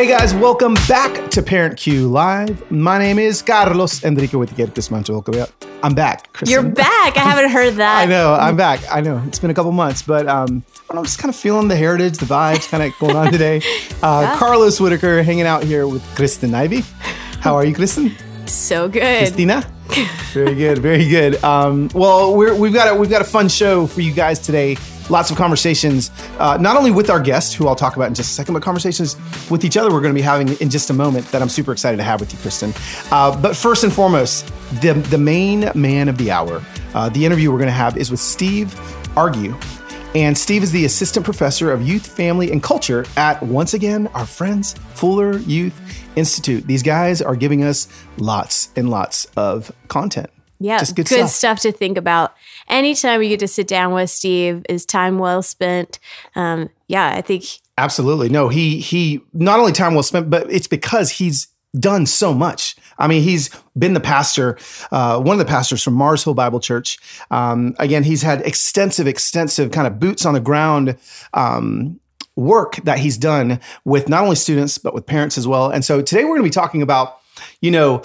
Hey guys, welcome back to Parent Cue Live. My name is Carlos Enrique Witiguertes Mancho I'm back. Kristen. You're back. I haven't heard that. I know. I'm back. I know. It's been a couple months, but um, I'm just kind of feeling the heritage, the vibes kind of going on today. Uh, yeah. Carlos Whittaker hanging out here with Kristen Ivy. How are you, Kristen? So good. Christina? very good, very good. Um, well, we have got a, we've got a fun show for you guys today lots of conversations, uh, not only with our guest, who I'll talk about in just a second, but conversations with each other we're going to be having in just a moment that I'm super excited to have with you, Kristen. Uh, but first and foremost, the, the main man of the hour, uh, the interview we're going to have is with Steve Argue. And Steve is the assistant professor of youth, family, and culture at, once again, our friends, Fuller Youth Institute. These guys are giving us lots and lots of content. Yeah, Just good, good stuff. stuff. to think about. Anytime you get to sit down with Steve is time well spent. Um, yeah, I think absolutely. No, he he not only time well spent, but it's because he's done so much. I mean, he's been the pastor, uh, one of the pastors from Mars Hill Bible Church. Um, again, he's had extensive, extensive kind of boots on the ground um, work that he's done with not only students but with parents as well. And so today we're going to be talking about, you know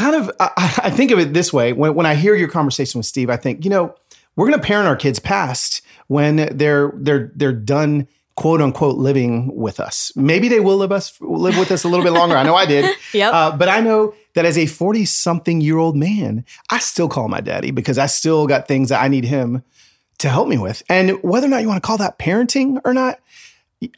kind of I, I think of it this way when, when I hear your conversation with Steve, I think, you know, we're going to parent our kids past when they're they're they're done quote unquote living with us. Maybe they will live us live with us a little bit longer. I know I did. yep. Uh, but I know that as a 40 something year old man, I still call my daddy because I still got things that I need him to help me with. And whether or not you want to call that parenting or not,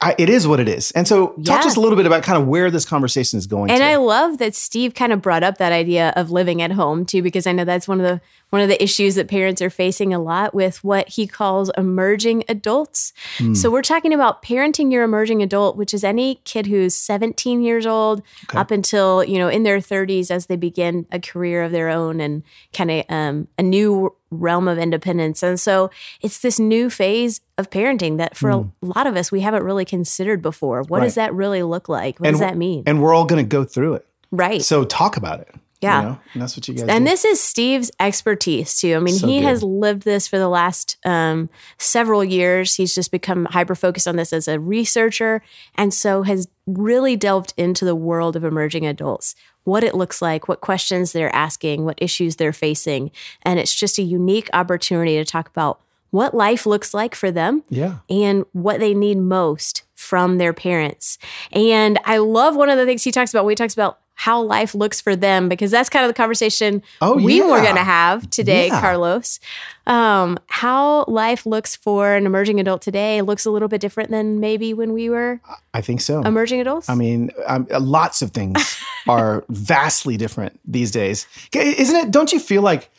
I, it is what it is. And so, talk yeah. to us a little bit about kind of where this conversation is going. And to. I love that Steve kind of brought up that idea of living at home too, because I know that's one of the one of the issues that parents are facing a lot with what he calls emerging adults. Mm. So we're talking about parenting your emerging adult, which is any kid who's 17 years old okay. up until you know in their 30s as they begin a career of their own and kind of um, a new realm of independence. And so it's this new phase of parenting that for mm. a lot of us we haven't really considered before. What right. does that really look like? What and, does that mean? And we're all going to go through it. Right. So talk about it. Yeah. You know? And that's what you guys And do. this is Steve's expertise too. I mean, so he good. has lived this for the last um, several years. He's just become hyper focused on this as a researcher and so has really delved into the world of emerging adults what it looks like, what questions they're asking, what issues they're facing. And it's just a unique opportunity to talk about what life looks like for them yeah. and what they need most from their parents. And I love one of the things he talks about when he talks about how life looks for them because that's kind of the conversation oh, we yeah. were going to have today, yeah. Carlos. Um, how life looks for an emerging adult today looks a little bit different than maybe when we were. I think so. Emerging adults. I mean, um, lots of things are vastly different these days, isn't it? Don't you feel like?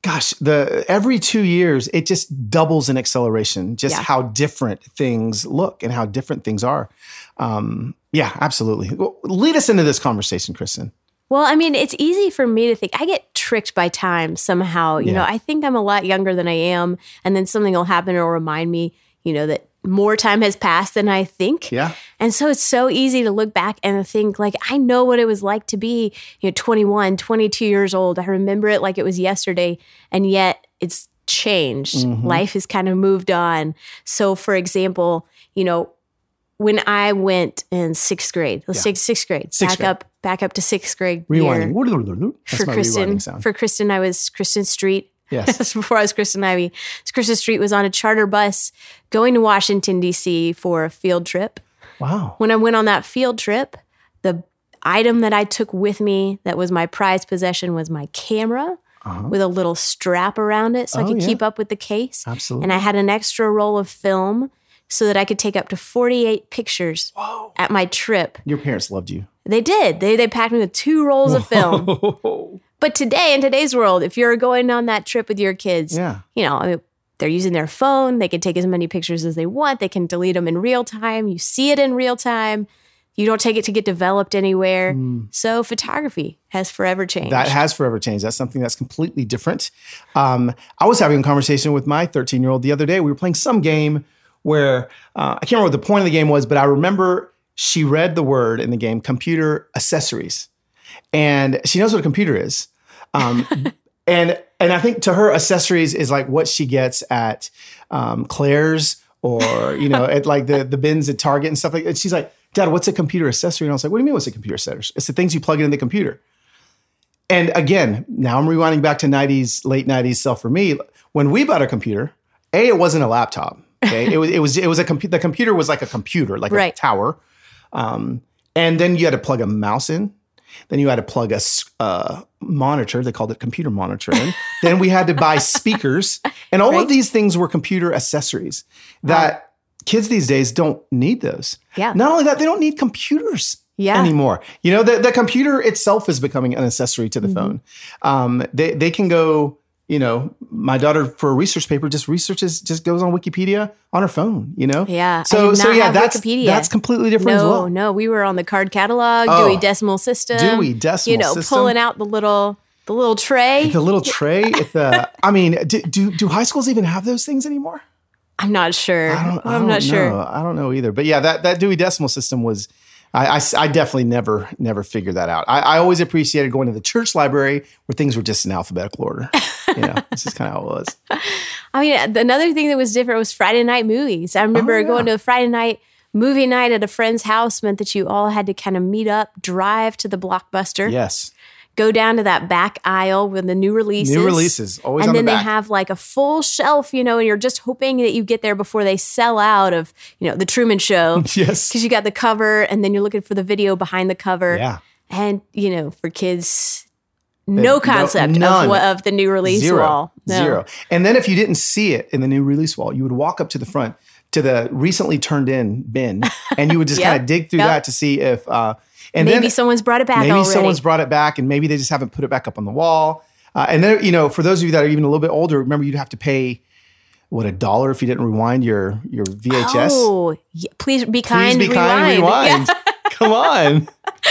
Gosh, the every two years it just doubles in acceleration. Just yeah. how different things look and how different things are. Um, yeah, absolutely. Well, lead us into this conversation, Kristen. Well, I mean, it's easy for me to think I get tricked by time somehow. You yeah. know, I think I'm a lot younger than I am, and then something will happen or remind me, you know, that more time has passed than I think. Yeah. And so it's so easy to look back and think like I know what it was like to be, you know, 21, 22 years old. I remember it like it was yesterday, and yet it's changed. Mm-hmm. Life has kind of moved on. So for example, you know, when I went in sixth grade, let's yeah. take sixth grade, sixth back grade. up, back up to sixth grade. Rewinding. for Kristen, for Kristen, I was Kristen Street. Yes. Before I was Kristen Ivy, Kristen Street was on a charter bus going to Washington D.C. for a field trip. Wow. When I went on that field trip, the item that I took with me that was my prized possession was my camera. Uh-huh. With a little strap around it so oh, I could yeah. keep up with the case. Absolutely. And I had an extra roll of film so that I could take up to 48 pictures Whoa. at my trip. Your parents loved you. They did. They, they packed me with two rolls of film. but today, in today's world, if you're going on that trip with your kids, yeah. you know, I mean, they're using their phone. They can take as many pictures as they want. They can delete them in real time. You see it in real time. You don't take it to get developed anywhere. Mm. So photography has forever changed. That has forever changed. That's something that's completely different. Um, I was having a conversation with my 13 year old the other day. We were playing some game where uh, I can't remember what the point of the game was, but I remember she read the word in the game computer accessories. And she knows what a computer is. Um, and and I think to her, accessories is like what she gets at um, Claire's or you know at like the the bins at Target and stuff like that. And she's like, Dad, what's a computer accessory? And I was like, What do you mean, what's a computer accessory? It's the things you plug into the computer. And again, now I'm rewinding back to 90s, late 90s self for me. When we bought a computer, A, it wasn't a laptop. Okay. it was, it was, it was a computer. The computer was like a computer, like Right. a tower. Um, and then you had to plug a mouse in. Then you had to plug a uh, monitor. They called it computer monitor in. then we had to buy speakers. And all Right. of these things were computer accessories that kids these days don't need those. Yeah. Not only that, they don't need computers Yeah. anymore. You know, the, the computer itself is becoming an accessory to the Mm-hmm. phone. Um, they, they can go, you know, my daughter for a research paper just researches, just goes on Wikipedia on her phone, you know? Yeah, So, so yeah, that's, Wikipedia. that's completely different No, as well. no, we were on the card catalog, Oh. Dewey Decimal System, Dewey Decimal you know, System. pulling out the little the little tray. The little tray at the, I mean, do, do, do high schools even have those things anymore? I'm not sure. I don't, I I'm don't not sure. I don't know either. But yeah, that, that Dewey Decimal System was, I, I, I definitely never, never figured that out. I, I always appreciated going to the church library where things were just in alphabetical order. you know, this is kind of how it was. I mean, another thing that was different was Friday night movies. I remember Oh, yeah. going to a Friday night movie night at a friend's house meant that you all had to kind of meet up, drive to the blockbuster, Yes. Go down to that back aisle with the new releases. New releases, always and then the they have like a full shelf, you know, and you're just hoping that you get there before they sell out of, you know, the Truman Show. Yes. Because you got the cover and then you're looking for the video behind the cover. Yeah. And, you know, for kids, no- no concept none. of, what, of the new release Zero. wall. No. Zero. And then if you didn't see it in the new release wall, you would walk up to the front to the recently turned in bin and you would just Yep. kind of dig through Yep. that to see if, uh, and Maybe then someone's brought it back maybe already. someone's brought it back and maybe they just haven't put it back up on the wall. Uh, and then, you know, for those of you that are even a little bit older, remember you'd have to pay what a dollar if you didn't rewind your your VHS. Oh, yeah, please be kind. Please be rewind. kind, rewind. Come on,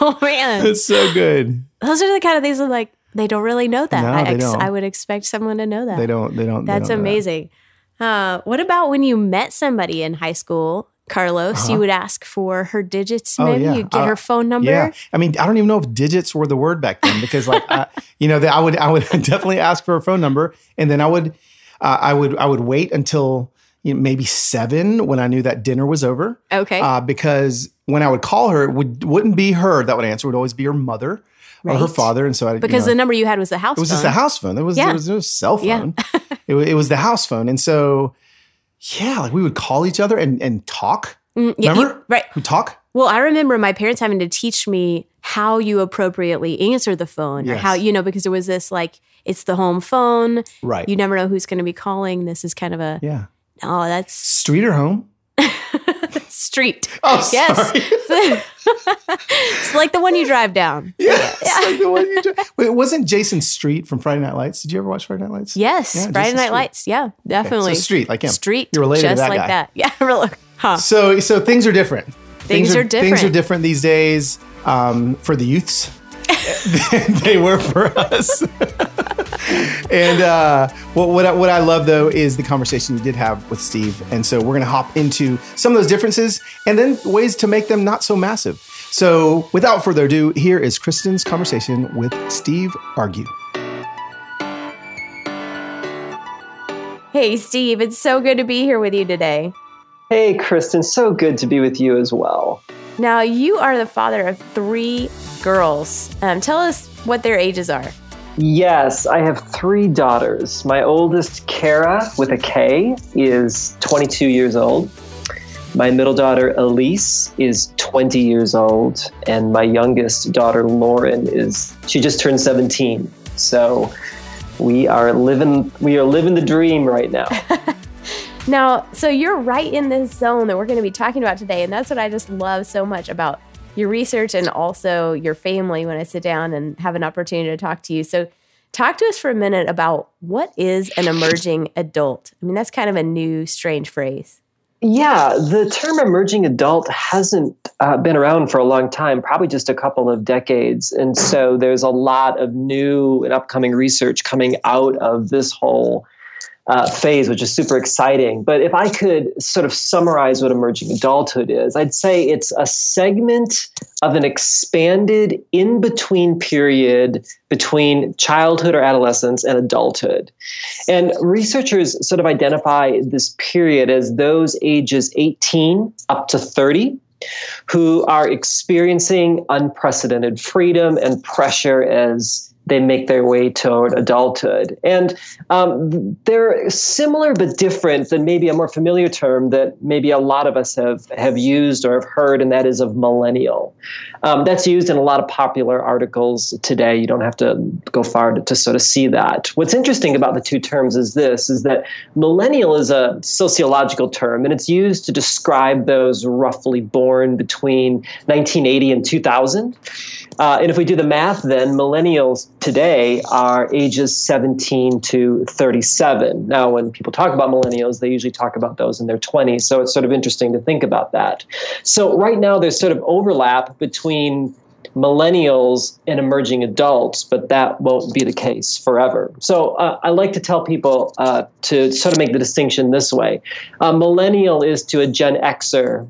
Oh man, it's so good. those are the kind of things that like they don't really know that. No, I, they ex- don't. I would expect someone to know that. They don't. They don't. they That's don't know that. amazing. Uh, what about when you met somebody in high school, Carlos? You would ask for her digits. Uh-huh. Oh, Maybe yeah. you'd get Uh, her phone number. Yeah, I mean, I don't even know if digits were the word back then because, like, I, you know, that I would, I would definitely ask for a phone number, and then I would, uh, I would, I would wait until you know, maybe seven when I knew that dinner was over, Okay. uh, because when I would call her, it would wouldn't be her that would answer; it would always be her mother or her father, and so I because you know, the number you had was the house it was phone. just a house phone. There was Yeah. there was no cell Yeah. phone. it, it was the house phone, and so yeah, like we would call each other and and talk. Mm, yeah, you- Remember? right. We talk. Well, I remember my parents having to teach me how you appropriately answer the phone or how, you know, because it was this like, it's the home phone. Right. You never know who's going to be calling. This is kind of a, yeah. oh, that's Street or home? street. Oh, Yes. sorry. it's like the one you drive down. Yeah, it's like the one you do. Wait, it wasn't Jason Street from Friday Night Lights? Did you ever watch Friday Night Lights? Yes. Yeah, Friday Jason Night Street. Lights. Yeah, definitely. So Street, like him. Street. You're related to that like guy. that. Yeah. really. Huh. So, so things are different. Things are different. Things are different. different these days um, for the youths. Than they were for us. and uh, what what I, what I love though is the conversation you did have with Steve, and so we're gonna hop into some of those differences and then ways to make them not so massive. So, without further ado, here is Kristen's conversation with Steve Argue. Hey, Steve, it's so good to be here with you today. Hey, Kristen, so good to be with you as well. Now, you are the father of three girls. Um, tell us what their ages are. Yes, I have three daughters. My oldest, Kara, with a K, is 22 years old. My middle daughter, Elise, is 20 years old. And my youngest daughter, Lauren, is, she just turned 17. So we are living, we are living the dream right now. Now, so you're right in this zone that we're going to be talking about today. And that's what I just love so much about your research and also your family when I sit down and have an opportunity to talk to you. So, talk to us for a minute about what is an emerging adult? I mean, that's kind of a new, strange phrase. Yeah, the term emerging adult hasn't uh, been around for a long time, probably just a couple of decades. And so there's a lot of new and upcoming research coming out of this whole uh, phase, which is super exciting. But if I could sort of summarize what emerging adulthood is, I'd say it's a segment of an expanded in between period between childhood or adolescence and adulthood. And researchers sort of identify this period as those ages 18 up to 30. who are experiencing unprecedented freedom and pressure as they make their way toward adulthood. And um, they're similar but different than maybe a more familiar term that maybe a lot of us have, have used or have heard, and that is of millennial. Um, that's used in a lot of popular articles today. You don't have to go far to, to sort of see that. What's interesting about the two terms is this, is that millennial is a sociological term, and it's used to describe those roughly born between 1980 and 2000. Uh, and if we do the math, then millennials today are ages 17 to 37. Now, when people talk about millennials, they usually talk about those in their 20s. So it's sort of interesting to think about that. So right now, there's sort of overlap between millennials and emerging adults, but that won't be the case forever. So uh, I like to tell people uh, to sort of make the distinction this way: a millennial is to a Gen Xer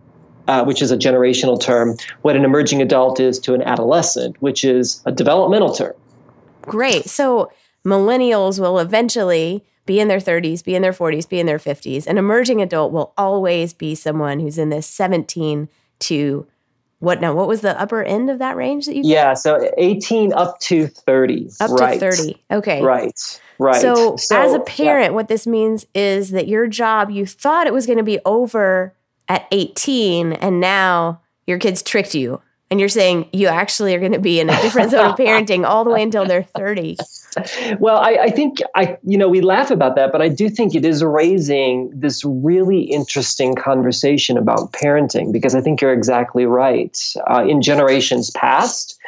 uh, which is a generational term, what an emerging adult is to an adolescent, which is a developmental term. Great. So millennials will eventually be in their 30s, be in their 40s, be in their 50s. An emerging adult will always be someone who's in this 17 to what now? What was the upper end of that range that you? Yeah, so 18 up to 30. Up right. to 30. Okay. Right. Right. So, so as a parent, yeah. what this means is that your job, you thought it was going to be over at 18 and now your kids tricked you. And you're saying you actually are going to be in a different zone of parenting all the way until they're 30 well I, I, think i you know we laugh about that but i do think it is raising this really interesting conversation about parenting because i think you're exactly right. Uh, in generations past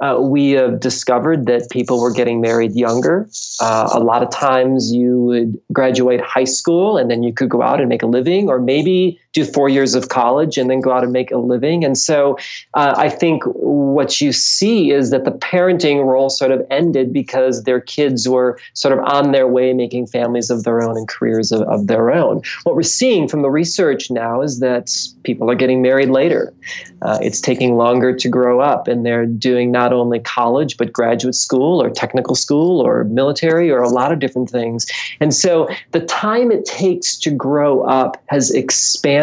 uh, we have discovered that people were getting married younger. Uh, a lot of times you would graduate high school and then you could go out and make a living, or maybe do four years of college and then go out and make a living. And so uh, I think what you see is that the parenting role sort of ended because their kids were sort of on their way making families of their own and careers of, of their own. What we're seeing from the research now is that people are getting married later. Uh, it's taking longer to grow up, and they're doing not only college, but graduate school or technical school or military or a lot of different things. And so the time it takes to grow up has expanded,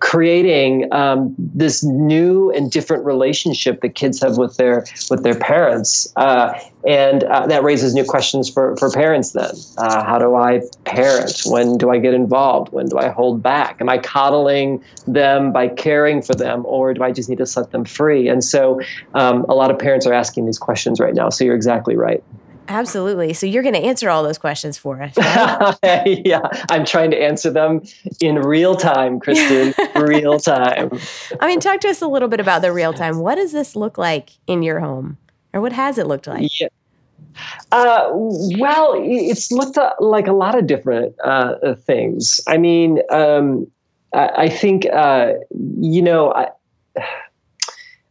creating um, this new and different relationship that kids have with their with their parents. Uh, and uh, that raises new questions for, for parents then. Uh, how do I parent? When do I get involved? When do I hold back? Am I coddling them by caring for them, or do I just need to set them free? And so um, a lot of parents are asking these questions right now. So you're exactly right. Absolutely. So you're going to answer all those questions for us. Right? yeah, I'm trying to answer them in real time, Kristen. real time. I mean, talk to us a little bit about the real time. What does this look like in your home? or what has it looked like? Yeah. Uh, well, it's looked like a lot of different uh, things. I mean, um, I, I, think uh, you know. I,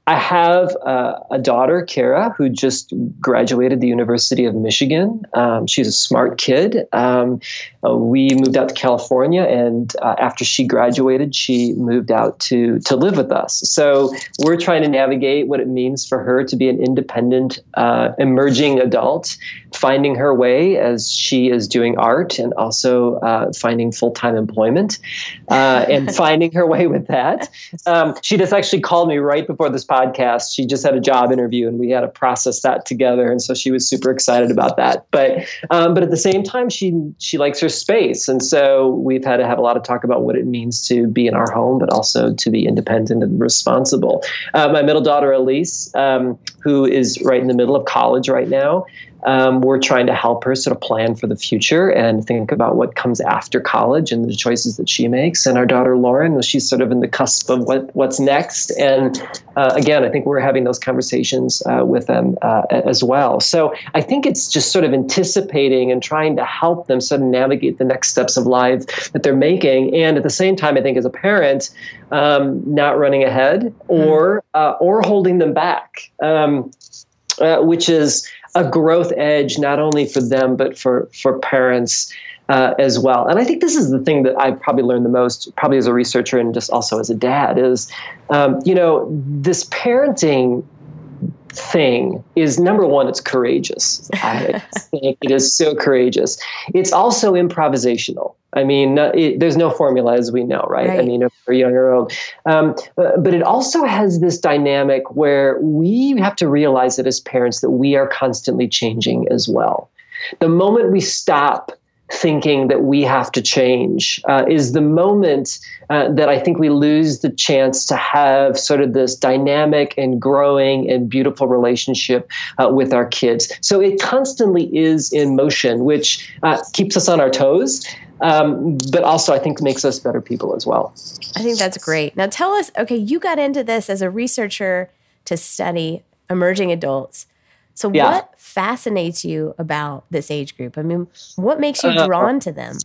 I have uh, a daughter, Kara, who just graduated the University of Michigan. Um, she's a smart kid. Um, uh, we moved out to California, and uh, after she graduated, she moved out to to live with us. So we're trying to navigate what it means for her to be an independent, uh, emerging adult, finding her way as she is doing art and also uh, finding full time employment, uh, and finding her way with that. Um, she just actually called me right before this podcast podcast. She just had a job interview, and we had to process that together. And so she was super excited about that. But um, but at the same time, she she likes her space, and so we've had to have a lot of talk about what it means to be in our home, but also to be independent and responsible. Uh, my middle daughter Elise, um, who is right in the middle of college right now, um, we're trying to help her sort of plan for the future and think about what comes after college and the choices that she makes. And our daughter Lauren, she's sort of in the cusp of what what's next. And uh, again, I think we're having those conversations uh, with them uh, as well. So I think it's just sort of anticipating and trying to help them sort of navigate the next steps of life that they're making. And at the same time, I think as a parent, um, not running ahead or mm. or holding them back, um, uh, which is a growth edge not only for them but for for parents uh, as well. And I think this is the thing that I probably learned the most, probably as a researcher and just also as a dad, is um, you know this parenting thing is number one, it's courageous. I think it is so courageous. It's also improvisational. I mean, it, there's no formula as we know, right? right. I mean, if we're young or old. Um, but it also has this dynamic where we have to realize that as parents that we are constantly changing as well. The moment we stop thinking that we have to change uh, is the moment uh, that I think we lose the chance to have sort of this dynamic and growing and beautiful relationship uh, with our kids. So it constantly is in motion, which uh, keeps us on our toes. Um, but also, I think makes us better people as well. I think that's great. Now, tell us okay, you got into this as a researcher to study emerging adults. So, yeah. what fascinates you about this age group? I mean, what makes you uh, drawn to them?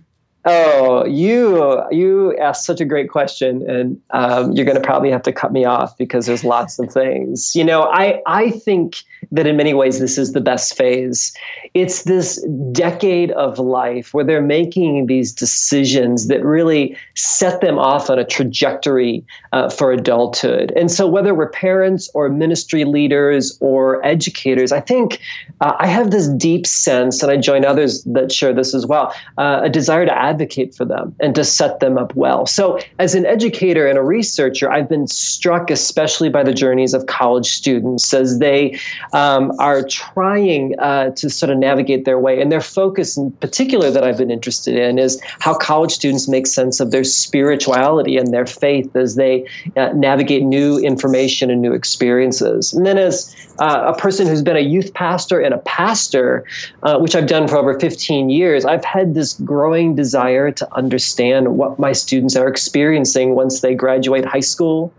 Oh, you you asked such a great question, and um, you're going to probably have to cut me off because there's lots of things. You know, I I think that in many ways this is the best phase. It's this decade of life where they're making these decisions that really set them off on a trajectory uh, for adulthood. And so, whether we're parents or ministry leaders or educators, I think uh, I have this deep sense, and I join others that share this as well, uh, a desire to advocate for them and to set them up well. So, as an educator and a researcher, I've been struck especially by the journeys of college students as they um, are trying uh, to sort of navigate their way. And their focus, in particular, that I've been interested in is how college students make sense of their spirituality and their faith as they uh, navigate new information and new experiences. And then, as uh, a person who's been a youth pastor and a pastor, uh, which I've done for over 15 years, I've had this growing desire to understand what my students are experiencing once they graduate high school,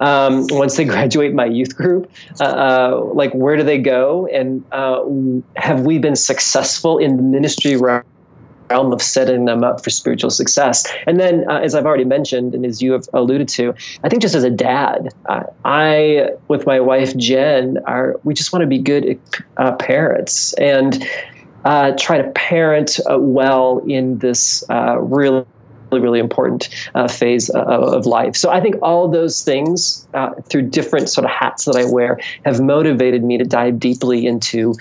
um, once they graduate my youth group. Uh, uh like, where do they go? And uh, have we been successful in the ministry realm? of setting them up for spiritual success. And then, uh, as I've already mentioned, and as you have alluded to, I think just as a dad, uh, I, with my wife Jen, are we just want to be good uh, parents and uh, try to parent uh, well in this uh, really, really important uh, phase of, of, life. So I think all those things, uh, through different sort of hats that I wear, have motivated me to dive deeply into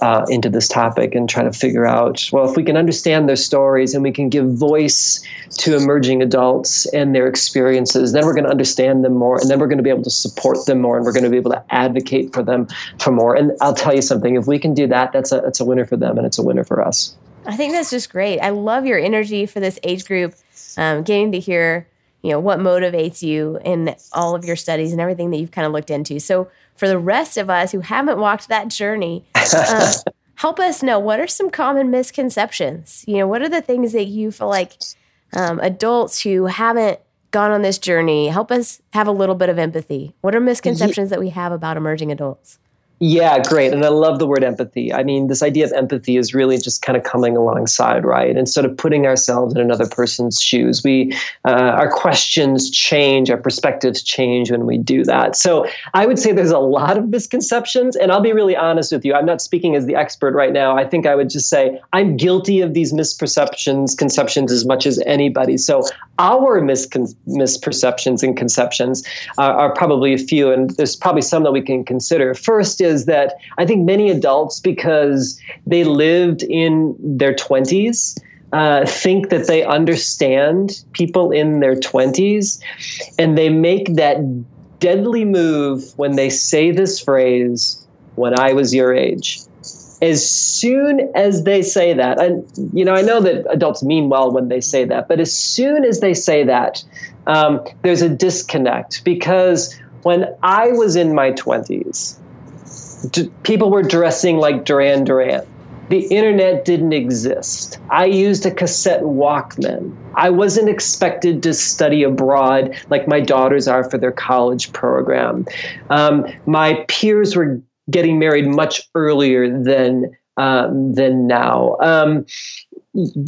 uh, into this topic and try to figure out well if we can understand their stories and we can give voice to emerging adults and their experiences, then we're going to understand them more, and then we're going to be able to support them more, and we're going to be able to advocate for them for more. And I'll tell you something: if we can do that, that's a that's a winner for them, and it's a winner for us. I think that's just great. I love your energy for this age group um, getting to hear you know what motivates you in all of your studies and everything that you've kind of looked into. So for the rest of us who haven't walked that journey uh, help us know what are some common misconceptions? You know what are the things that you feel like um, adults who haven't gone on this journey help us have a little bit of empathy. What are misconceptions yeah. that we have about emerging adults yeah, great. And I love the word empathy. I mean, this idea of empathy is really just kind of coming alongside, right? Sort of putting ourselves in another person's shoes. We, uh, our questions change, our perspectives change when we do that. So I would say there's a lot of misconceptions. And I'll be really honest with you. I'm not speaking as the expert right now. I think I would just say I'm guilty of these misperceptions, conceptions as much as anybody. So our miscon- misperceptions and conceptions uh, are probably a few. And there's probably some that we can consider. First is is that I think many adults, because they lived in their 20s, uh, think that they understand people in their 20s, and they make that deadly move when they say this phrase, when I was your age. As soon as they say that, and you know, I know that adults mean well when they say that, but as soon as they say that, um, there's a disconnect because when I was in my 20s, d- people were dressing like Duran Duran. The internet didn't exist. I used a cassette Walkman. I wasn't expected to study abroad like my daughters are for their college program. Um, my peers were getting married much earlier than um, than now. Um,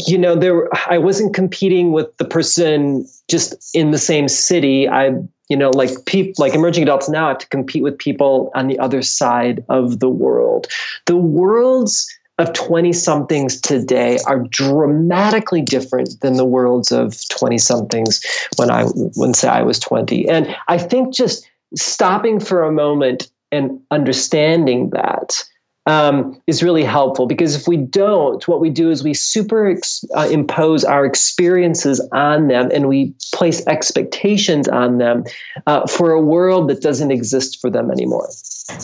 you know, there I wasn't competing with the person just in the same city. I you know like people like emerging adults now have to compete with people on the other side of the world. The worlds of 20 somethings today are dramatically different than the worlds of 20 somethings when i when say i was 20 and i think just stopping for a moment and understanding that um, is really helpful because if we don't, what we do is we superimpose uh, our experiences on them and we place expectations on them uh, for a world that doesn't exist for them anymore.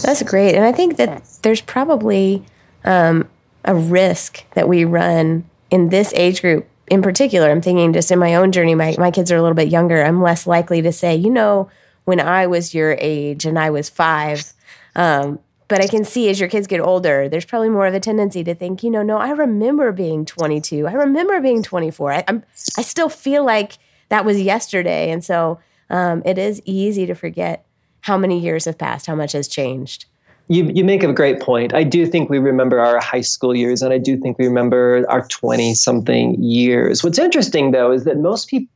That's great. And I think that there's probably um, a risk that we run in this age group in particular. I'm thinking just in my own journey, my, my kids are a little bit younger. I'm less likely to say, you know, when I was your age and I was five, um, but I can see as your kids get older, there's probably more of a tendency to think, you know, no, I remember being 22. I remember being 24. I, am I still feel like that was yesterday. And so um, it is easy to forget how many years have passed, how much has changed. You, you make a great point. I do think we remember our high school years, and I do think we remember our 20 something years. What's interesting, though, is that most people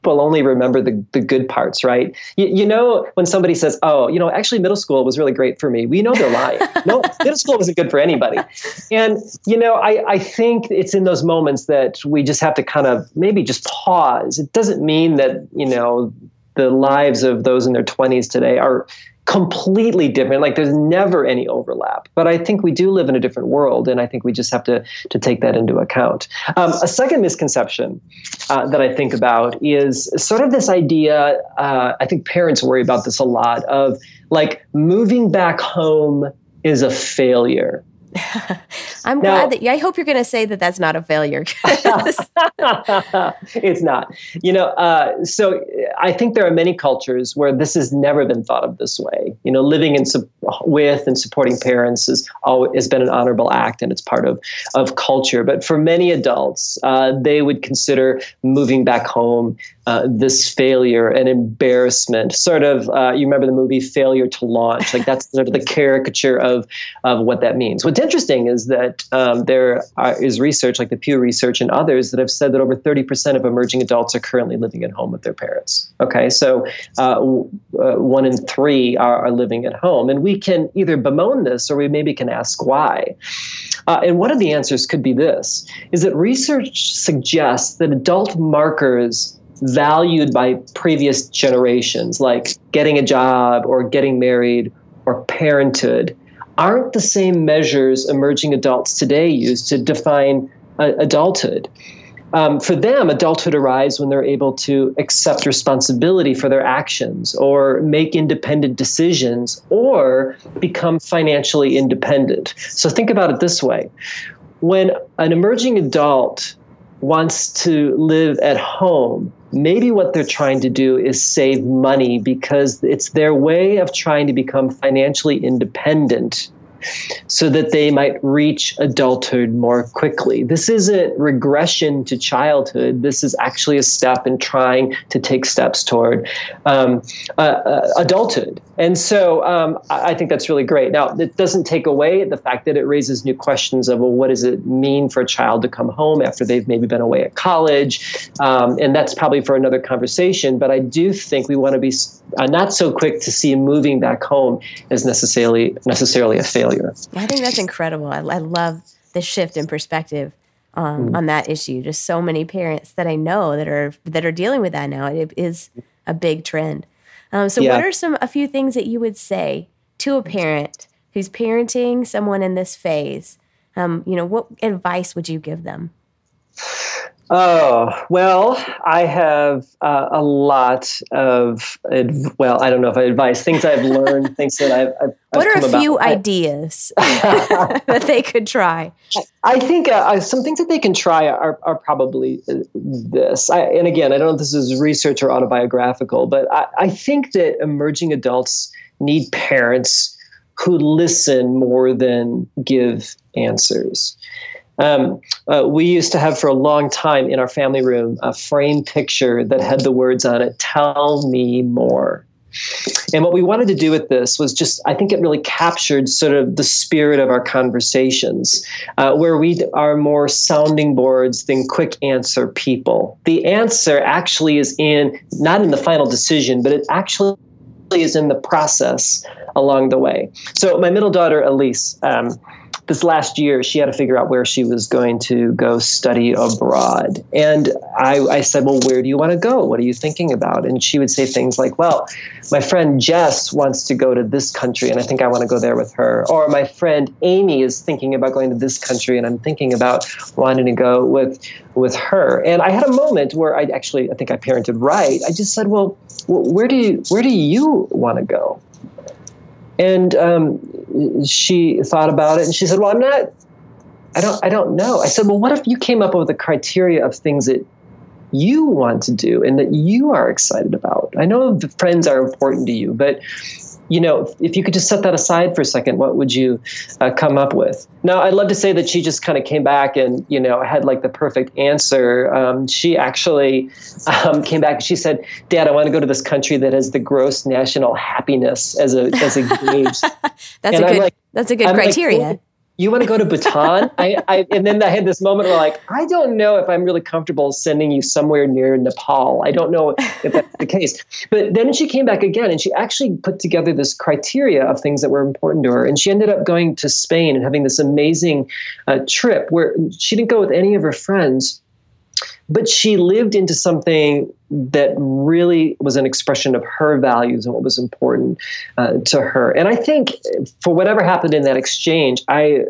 people only remember the, the good parts, right? You, you know, when somebody says, oh, you know, actually middle school was really great for me, we know they're lying. no, middle school wasn't good for anybody. And, you know, I, I think it's in those moments that we just have to kind of maybe just pause. It doesn't mean that, you know, the lives of those in their 20s today are completely different. Like there's never any overlap. But I think we do live in a different world, and I think we just have to to take that into account. Um, a second misconception uh, that I think about is sort of this idea. Uh, I think parents worry about this a lot of like moving back home is a failure. I'm now, glad that you, I hope you're going to say that that's not a failure. it's not. You know, uh, so I think there are many cultures where this has never been thought of this way. You know, living in with and supporting parents has always has been an honorable act and it's part of of culture. But for many adults, uh, they would consider moving back home uh, this failure and embarrassment. Sort of, uh, you remember the movie Failure to Launch? Like that's sort of the caricature of of what that means. What's interesting is that um, there are, is research, like the Pew Research and others, that have said that over 30% of emerging adults are currently living at home with their parents. Okay, so uh, w- uh, one in three are, are, living at home, and we can either bemoan this or we maybe can ask why. Uh, and one of the answers could be this: is that research suggests that adult markers valued by previous generations, like getting a job or getting married or parenthood, aren't the same measures emerging adults today use to define uh, adulthood. Um, for them, adulthood arrives when they're able to accept responsibility for their actions or make independent decisions or become financially independent. So think about it this way when an emerging adult wants to live at home, maybe what they're trying to do is save money because it's their way of trying to become financially independent so that they might reach adulthood more quickly. This isn't regression to childhood. This is actually a step in trying to take steps toward um, uh, uh, adulthood. And so um, I think that's really great. Now, it doesn't take away the fact that it raises new questions of, well, what does it mean for a child to come home after they've maybe been away at college? Um, and that's probably for another conversation. But I do think we want to be uh, not so quick to see moving back home as necessarily necessarily a failure. I think that's incredible. I, I love the shift in perspective um, mm. on that issue. Just so many parents that I know that are that are dealing with that now. It is a big trend. Um, so, yeah. what are some a few things that you would say to a parent who's parenting someone in this phase? Um, you know, what advice would you give them? Oh, well, I have uh, a lot of, adv- well, I don't know if I advise, things I've learned, things that I've. I've what I've are a few about. ideas that they could try? I think uh, some things that they can try are, are probably uh, this. I, and again, I don't know if this is research or autobiographical, but I, I think that emerging adults need parents who listen more than give answers. Um, uh, we used to have for a long time in our family room a frame picture that had the words on it, Tell me more. And what we wanted to do with this was just, I think it really captured sort of the spirit of our conversations, uh, where we are more sounding boards than quick answer people. The answer actually is in, not in the final decision, but it actually is in the process along the way. So my middle daughter, Elise, um, this last year, she had to figure out where she was going to go study abroad. And I, I said, Well, where do you want to go? What are you thinking about? And she would say things like, Well, my friend Jess wants to go to this country, and I think I want to go there with her. Or my friend Amy is thinking about going to this country, and I'm thinking about wanting to go with with her. And I had a moment where I actually, I think I parented right. I just said, Well, where do you where do you want to go? And um, she thought about it and she said, Well, I'm not, I don't, I don't know. I said, Well, what if you came up with a criteria of things that you want to do and that you are excited about? I know friends are important to you, but you know, if you could just set that aside for a second, what would you uh, come up with? Now, I'd love to say that she just kind of came back and, you know, had like the perfect answer. Um, she actually um, came back and she said, Dad, I want to go to this country that has the gross national happiness as a, as a gauge. that's, a good, like, that's a good I'm criteria. Like, you want to go to Bhutan? I, I, and then I had this moment where like, I don't know if I'm really comfortable sending you somewhere near Nepal. I don't know if that's the case. But then she came back again and she actually put together this criteria of things that were important to her. And she ended up going to Spain and having this amazing uh, trip where she didn't go with any of her friends but she lived into something that really was an expression of her values and what was important uh, to her. And I think for whatever happened in that exchange, I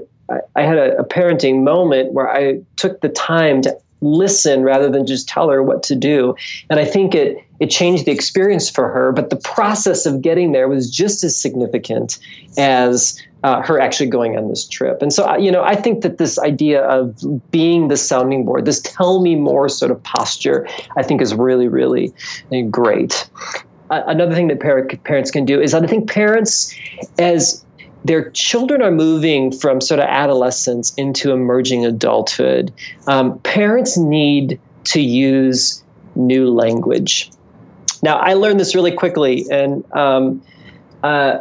I, had a, a parenting moment where I took the time to listen rather than just tell her what to do. And I think it it changed the experience for her, but the process of getting there was just as significant as uh, her actually going on this trip. And so, you know, I think that this idea of being the sounding board, this tell me more sort of posture, I think is really, really uh, great. Uh, another thing that parents can do is that I think parents, as their children are moving from sort of adolescence into emerging adulthood, um, parents need to use new language. Now, I learned this really quickly, and um, uh,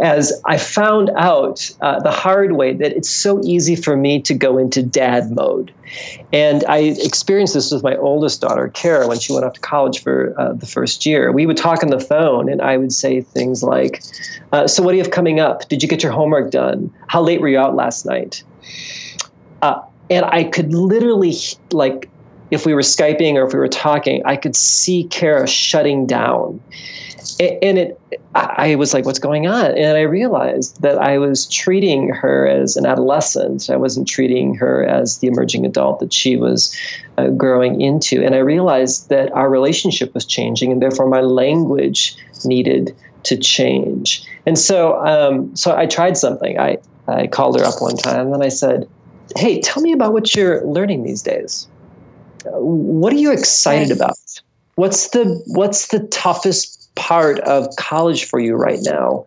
as I found out uh, the hard way that it's so easy for me to go into dad mode. And I experienced this with my oldest daughter, Kara, when she went off to college for uh, the first year. We would talk on the phone, and I would say things like, uh, So, what do you have coming up? Did you get your homework done? How late were you out last night? Uh, and I could literally, like, if we were Skyping or if we were talking, I could see Kara shutting down and it i was like what's going on? And i realized that i was treating her as an adolescent. I wasn't treating her as the emerging adult that she was uh, growing into. And i realized that our relationship was changing and therefore my language needed to change. And so um, so i tried something. I i called her up one time and i said hey tell me about what you're learning these days. What are you excited about? What's the what's the toughest part of college for you right now.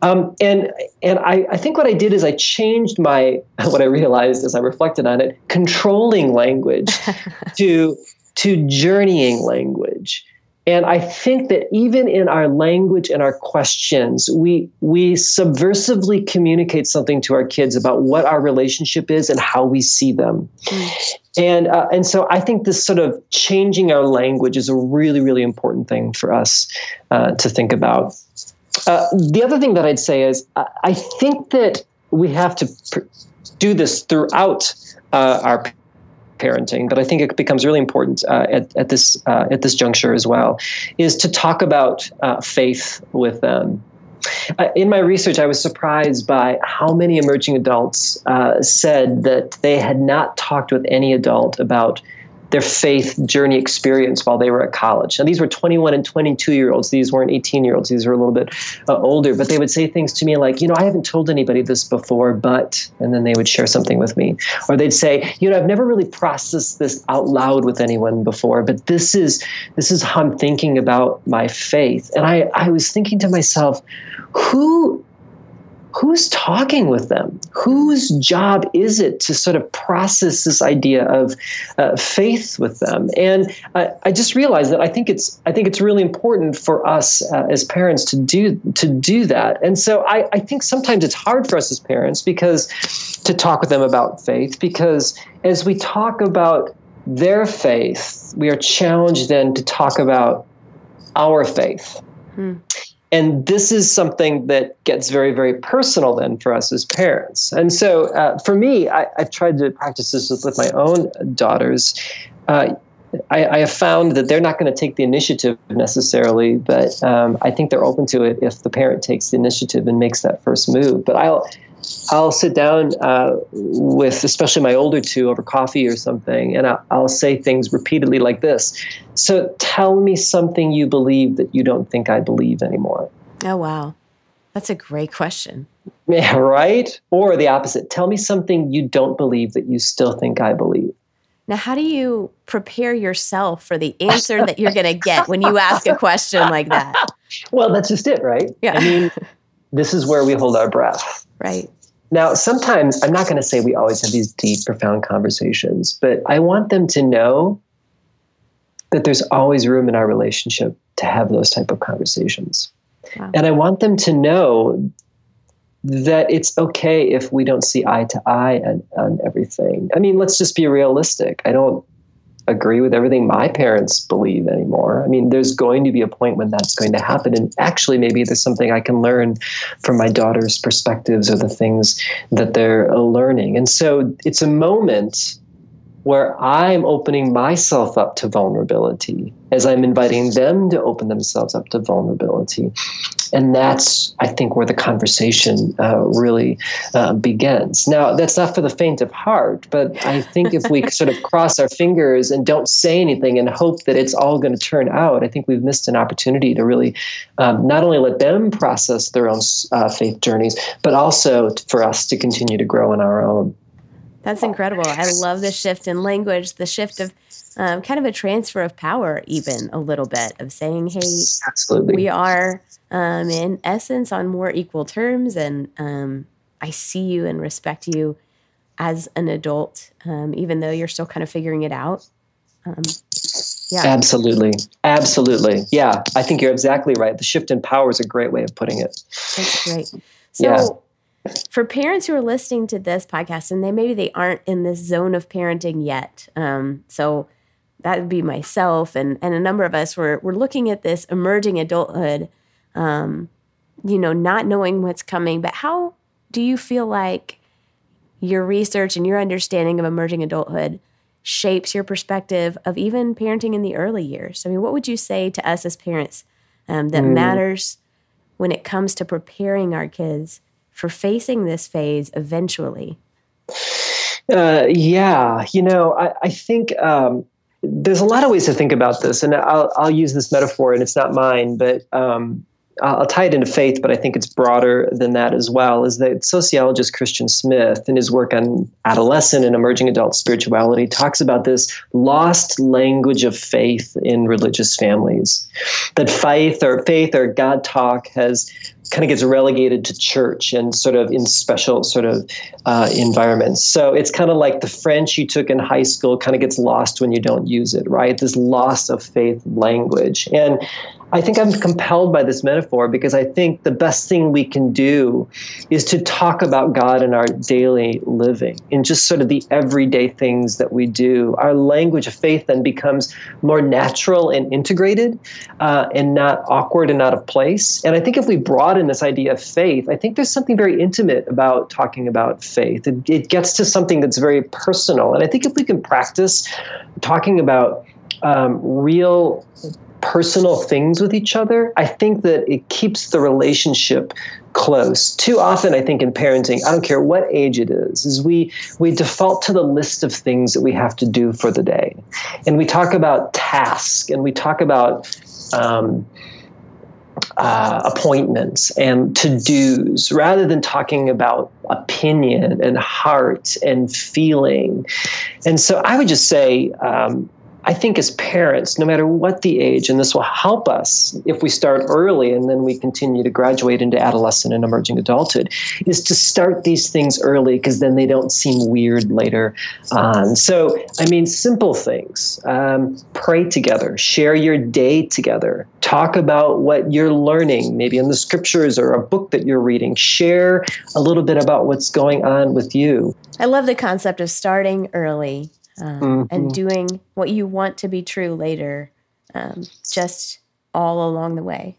Um, and and I, I think what I did is I changed my what I realized as I reflected on it, controlling language to to journeying language. And I think that even in our language and our questions, we we subversively communicate something to our kids about what our relationship is and how we see them. Mm. And uh, and so I think this sort of changing our language is a really really important thing for us uh, to think about. Uh, the other thing that I'd say is I think that we have to pr- do this throughout uh, our parenting, but I think it becomes really important uh, at, at this uh, at this juncture as well, is to talk about uh, faith with them. Uh, in my research, I was surprised by how many emerging adults uh, said that they had not talked with any adult about their faith journey experience while they were at college. Now, these were 21 and 22 year olds. These weren't 18 year olds. These were a little bit uh, older, but they would say things to me like, you know, I haven't told anybody this before, but, and then they would share something with me. Or they'd say, you know, I've never really processed this out loud with anyone before, but this is, this is how I'm thinking about my faith. And I, I was thinking to myself, who who's talking with them? Whose job is it to sort of process this idea of uh, faith with them? And I, I, just realized that I think it's I think it's really important for us uh, as parents to do to do that. And so I, I think sometimes it's hard for us as parents because to talk with them about faith because as we talk about their faith, we are challenged then to talk about our faith. Hmm. And this is something that gets very, very personal then for us as parents. And so uh, for me, I, have tried to practice this with, my own daughters. Uh, I, I, have found that they're not going to take the initiative necessarily, but um, I think they're open to it if the parent takes the initiative and makes that first move. But I'll I'll sit down uh, with especially my older two over coffee or something, and I'll, I'll, say things repeatedly like this. So tell me something you believe that you don't think I believe anymore. Oh, wow. That's a great question. Yeah, right? Or the opposite. Tell me something you don't believe that you still think I believe. Now, how do you prepare yourself for the answer that you're going to get when you ask a question like that? Well, that's just it, right? Yeah. I mean, this is where we hold our breath. Right. Now, sometimes I'm not going to say we always have these deep, profound conversations, but I want them to know that there's always room in our relationship to have those type of conversations. Wow. And I want them to know that it's okay if we don't see eye to eye on, on everything. I mean, let's just be realistic. I don't agree with everything my parents believe anymore. I mean, there's going to be a point when that's going to happen. And actually, maybe there's something I can learn from my daughter's perspectives or the things that they're learning. And so it's a moment where I'm opening myself up to vulnerability as I'm inviting them to open themselves up to vulnerability. And that's, I think, where the conversation uh, really uh, begins. Now, that's not for the faint of heart, but I think if we sort of cross our fingers and don't say anything and hope that it's all going to turn out, I think we've missed an opportunity to really um, not only let them process their own uh, faith journeys, but also for us to continue to grow in our own. That's incredible. I love the shift in language, the shift of um, kind of a transfer of power, even a little bit of saying, hey, Absolutely. we are um, in essence on more equal terms. And um, I see you and respect you as an adult, um, even though you're still kind of figuring it out. Um, yeah. Absolutely. Absolutely. Yeah. I think you're exactly right. The shift in power is a great way of putting it. That's great. So, yeah for parents who are listening to this podcast and they maybe they aren't in this zone of parenting yet um, so that would be myself and and a number of us we're, we're looking at this emerging adulthood um, you know not knowing what's coming but how do you feel like your research and your understanding of emerging adulthood shapes your perspective of even parenting in the early years i mean what would you say to us as parents um, that mm. matters when it comes to preparing our kids for facing this phase eventually? Uh, yeah, you know, I, I think um, there's a lot of ways to think about this, and I'll, I'll use this metaphor, and it's not mine, but um, I'll tie it into faith, but I think it's broader than that as well. Is that sociologist Christian Smith, in his work on adolescent and emerging adult spirituality, talks about this lost language of faith in religious families. That faith or faith or God talk has kind of gets relegated to church and sort of in special sort of uh, environments. So it's kind of like the French you took in high school kind of gets lost when you don't use it, right? This loss of faith language. And I think I'm compelled by this metaphor because I think the best thing we can do is to talk about God in our daily living, in just sort of the everyday things that we do. Our language of faith then becomes more natural and integrated uh, and not awkward and out of place. And I think if we broaden this idea of faith, I think there's something very intimate about talking about faith. It, it gets to something that's very personal. And I think if we can practice talking about um, real personal things with each other, I think that it keeps the relationship close. Too often, I think in parenting, I don't care what age it is, is we we default to the list of things that we have to do for the day, and we talk about tasks and we talk about. Um, uh, appointments and to dos rather than talking about opinion and heart and feeling. And so I would just say, um, I think as parents, no matter what the age, and this will help us if we start early and then we continue to graduate into adolescent and emerging adulthood, is to start these things early because then they don't seem weird later on. So, I mean, simple things. Um, pray together, share your day together, talk about what you're learning, maybe in the scriptures or a book that you're reading, share a little bit about what's going on with you. I love the concept of starting early um, mm-hmm. and doing what you want to be true later, um, just all along the way.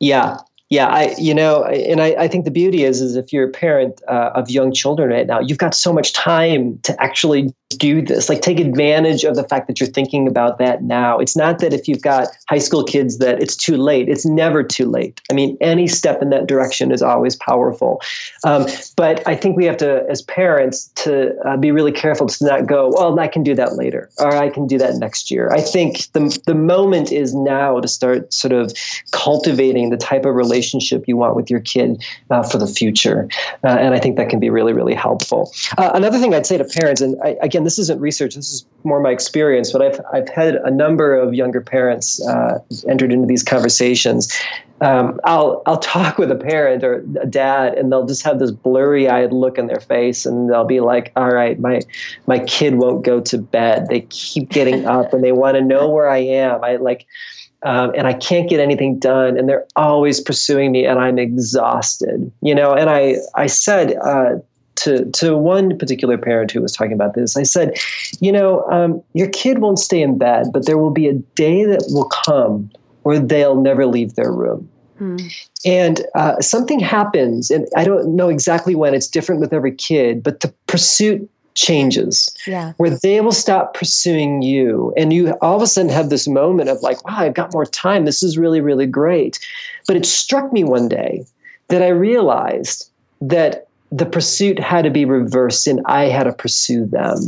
Yeah, yeah, I you know, and I, I think the beauty is is if you're a parent uh, of young children right now, you've got so much time to actually do this. Like take advantage of the fact that you're thinking about that now. It's not that if you've got high school kids that it's too late. It's never too late. I mean, any step in that direction is always powerful. Um, but I think we have to, as parents, to uh, be really careful to not go, well, I can do that later, or I can do that next year. I think the the moment is now to start sort of cultivating the type of relationship you want with your kid uh, for the future. Uh, and I think that can be really, really helpful. Uh, another thing I'd say to parents, and I, again, this isn't research, this is more my experience, but I've, I've had a number of younger parents uh, entered into these conversations. Um, I'll I'll talk with a parent or a dad, and they'll just have this blurry-eyed look in their face, and they'll be like, "All right, my my kid won't go to bed. They keep getting up, and they want to know where I am. I like." um, and I can't get anything done, and they're always pursuing me, and I'm exhausted. You know, and I I said. Uh, to, to one particular parent who was talking about this, I said, you know, um, your kid won't stay in bed, but there will be a day that will come where they'll never leave their room. Hmm. And uh, something happens, and I don't know exactly when. It's different with every kid, but the pursuit changes yeah. where they will stop pursuing you and you all of a sudden have this moment of like wow i've got more time this is really really great but it struck me one day that i realized that the pursuit had to be reversed and i had to pursue them.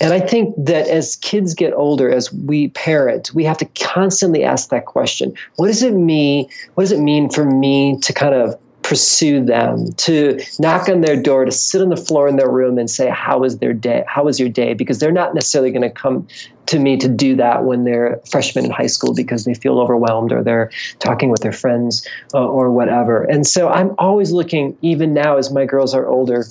And i think that as kids get older as we parent we have to constantly ask that question. What does it mean what does it mean for me to kind of pursue them, to knock on their door, to sit on the floor in their room and say, How was their day? How was your day? Because they're not necessarily going to come to me to do that when they're freshmen in high school because they feel overwhelmed or they're talking with their friends uh, or whatever. And so I'm always looking, even now as my girls are older,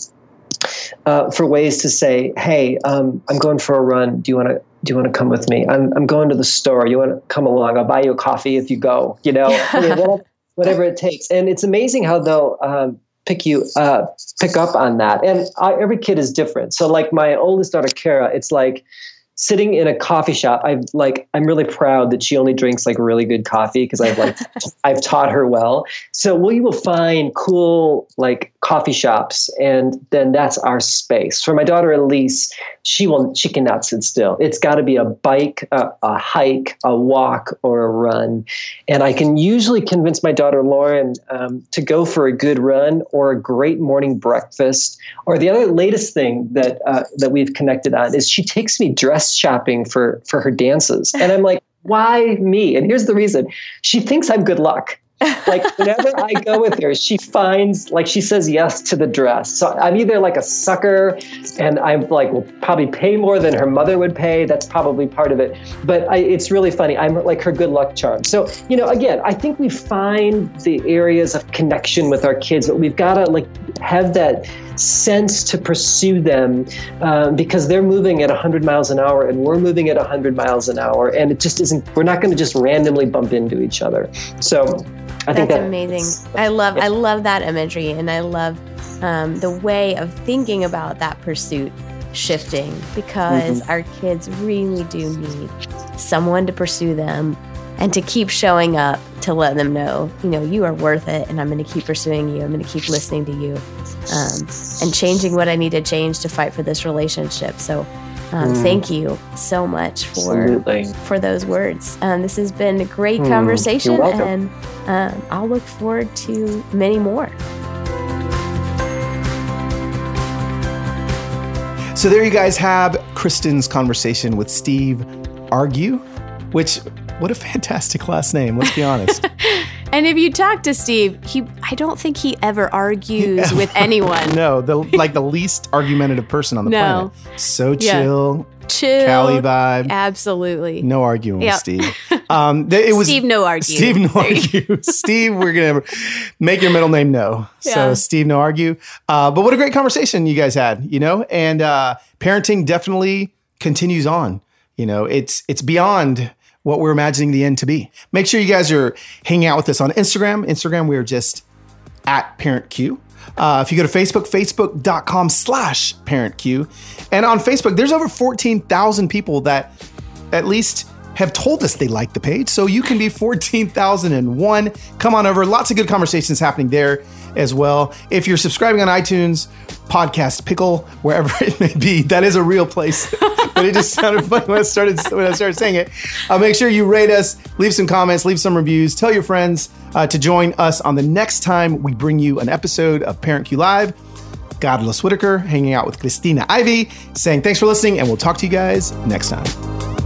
uh, for ways to say, "Hey, um, I'm going for a run. Do you want to do you want to come with me? I'm I'm going to the store. You want to come along? I'll buy you a coffee if you go. You know, I mean, whatever it takes. And it's amazing how they'll um, pick you uh, pick up on that. And I, every kid is different. So like my oldest daughter Kara, it's like sitting in a coffee shop. I've like I'm really proud that she only drinks like really good coffee because I've like I've taught her well. So we will find cool like coffee shops, and then that's our space. For my daughter Elise, she will she cannot sit still. It's got to be a bike, a, a, hike, a walk, or a run. And I can usually convince my daughter Lauren um, to go for a good run or a great morning breakfast. Or the other latest thing that uh, that we've connected on is she takes me dress shopping for for her dances, and I'm like. Why me? And here's the reason. She thinks I'm good luck like whenever I go with her, she finds like she says yes to the dress. So I'm either like a sucker, and I'm like will probably pay more than her mother would pay. That's probably part of it. But I, it's really funny. I'm like her good luck charm. So you know, again, I think we find the areas of connection with our kids, but we've got to like have that sense to pursue them um, because they're moving at 100 miles an hour and we're moving at 100 miles an hour and it just isn't we're not going to just randomly bump into each other so I think that's that, amazing. I love I love that imagery, and I love um, the way of thinking about that pursuit shifting because mm-hmm. our kids really do need someone to pursue them and to keep showing up to let them know, you know, you are worth it, and I'm going to keep pursuing you. I'm going to keep listening to you, um, and changing what I need to change to fight for this relationship. So. Um, mm. Thank you so much for Absolutely. for those words. Um, this has been a great mm, conversation, and um, I'll look forward to many more. So there you guys have Kristen's conversation with Steve Argue, which what a fantastic last name. Let's be honest. and if you talk to Steve, he I don't think he ever argues with anyone. no, the like the least argumentative person on the no. planet. So chill. Yeah. Chill. Cali vibe. Absolutely. No arguing yep. with Steve. Um, it was Steve no argue. Steve no argue. Steve, we're gonna make your middle name no. Yeah. So Steve no argue. Uh, but what a great conversation you guys had, you know, and uh, parenting definitely continues on. You know, it's it's beyond what we're imagining the end to be. Make sure you guys are hanging out with us on Instagram. Instagram, we are just at Parent Cue. Uh, if you go to Facebook, facebook.com slash parent Cue. And on Facebook, there's over 14,000 people that at least have told us they like the page. So you can be 14,001. Come on over. Lots of good conversations happening there as well. If you're subscribing on iTunes, podcast pickle, wherever it may be, that is a real place. but it just sounded funny when I started when I started saying it. Uh, make sure you rate us, leave some comments, leave some reviews, tell your friends uh, to join us on the next time we bring you an episode of Parent Cue Live. Carlos Whittaker hanging out with Kristen Ivy, saying thanks for listening, and we'll talk to you guys next time.